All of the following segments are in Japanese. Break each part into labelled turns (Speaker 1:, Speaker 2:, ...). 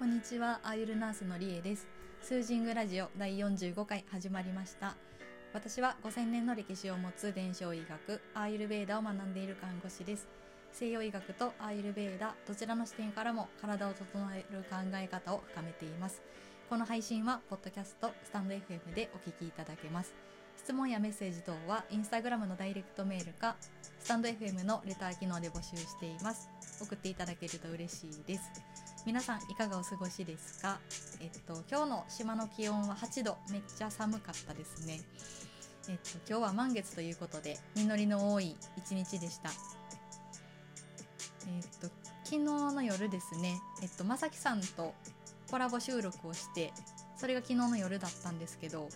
Speaker 1: こんにちは、アーユルナースのりえです。スージングラジオ第45回始まりました。私は5000年の歴史を持つ伝承医学、アーユルベーダを学んでいる看護師です。西洋医学とアーユルベーダ、どちらの視点からも体を整える考え方を深めています。この配信は、ポッドキャスト、スタンド FM でお聞きいただけます。質問やメッセージ等は、インスタグラムのダイレクトメールか、スタンド FM のレター機能で募集しています。送っていただけると嬉しいです。皆さんいかがお過ごしですか？えっと、今日の島の気温は8度。めっちゃ寒かったですね。えっと、今日は満月ということで、実りの多い一日でした。えっと、昨日の夜ですね、えっと、まさきさんとコラボ収録をして、それが昨日の夜だったんですけど、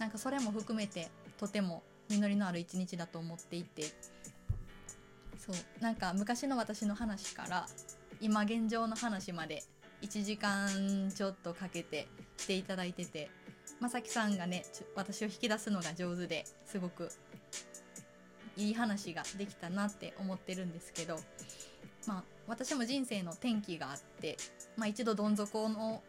Speaker 1: なんかそれも含めてとても実りのある一日だと思っていて、そう、なんか昔の私の話から今現状の話まで1時間ちょっとかけてしていただいてて、まさきさんがね、私を引き出すのが上手ですごくいい話ができたなって思ってるんですけど、まあ私も人生の転機があって、まあ一度どん底の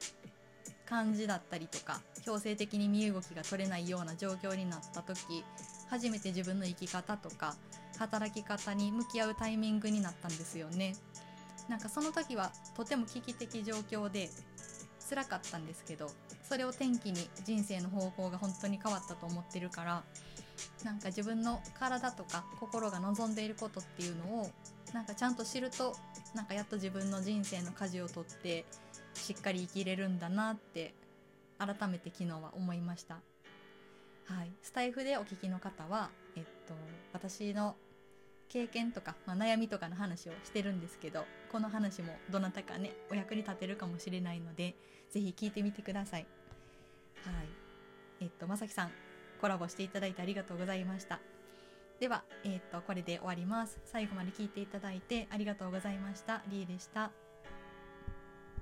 Speaker 1: 感じだったりとか強制的に身動きが取れないような状況になった時初めて自分の生き方とか働き方に向き合うタイミングになったんですよね。なんかその時はとても危機的状況で辛かったんですけどそれを転機に人生の方向が本当に変わったと思ってるからなんか自分の体とか心が望んでいることっていうのをなんかちゃんと知るとなんかやっと自分の人生の舵を取ってしっかり生きれるんだなって改めて昨日は思いました。はい、スタイフでお聞きの方は、えっと、私の経験とか、まあ、悩みとかの話をしてるんですけどこの話もどなたかねお役に立てるかもしれないのでぜひ聞いてみてください。はい、えっとまさきさんコラボしていただいてありがとうございました。では、えっとこれで終わります。最後まで聞いていただいてありがとうございました。りえでした。